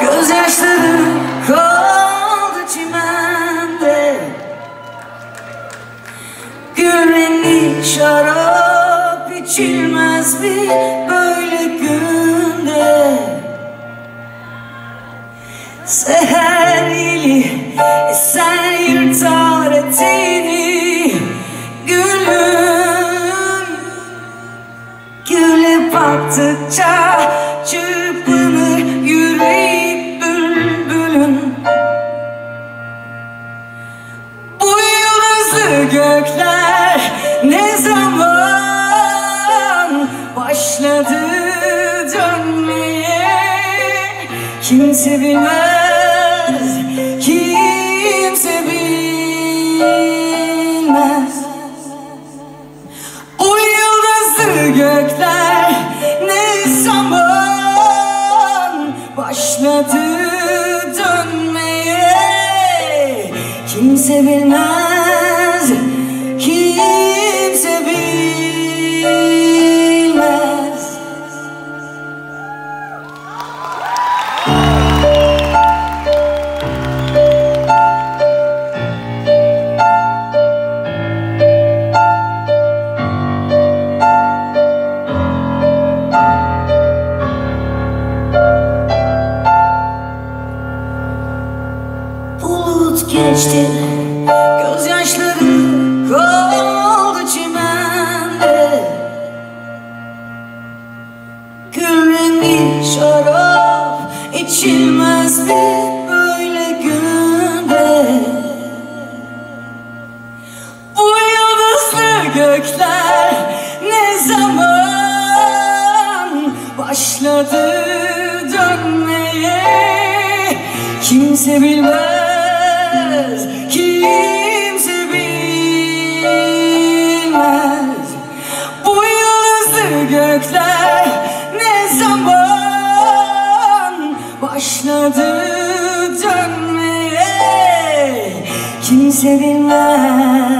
Gözyaşları kaldı çimende. Gül rengi şarap içilmez bir böyle günde? Seher yeli sen yırtar eteğini Gülüm Güle baktıkça yıldızlı gökler ne zaman başladı dönmeye? Kimse bilmez, kimse bilmez. O yıldızlı gökler ne zaman başladı dönmeye? Kimse bilmez, kimse bilmez. Bulut geçti içilmez bir böyle günde. Bu yıldızlı gökler ne zaman başladı dönmeye? Kimse bilmez, kimse bilmez. Bu yıldızlı gökler başladı dönmeye Kimse bilmez,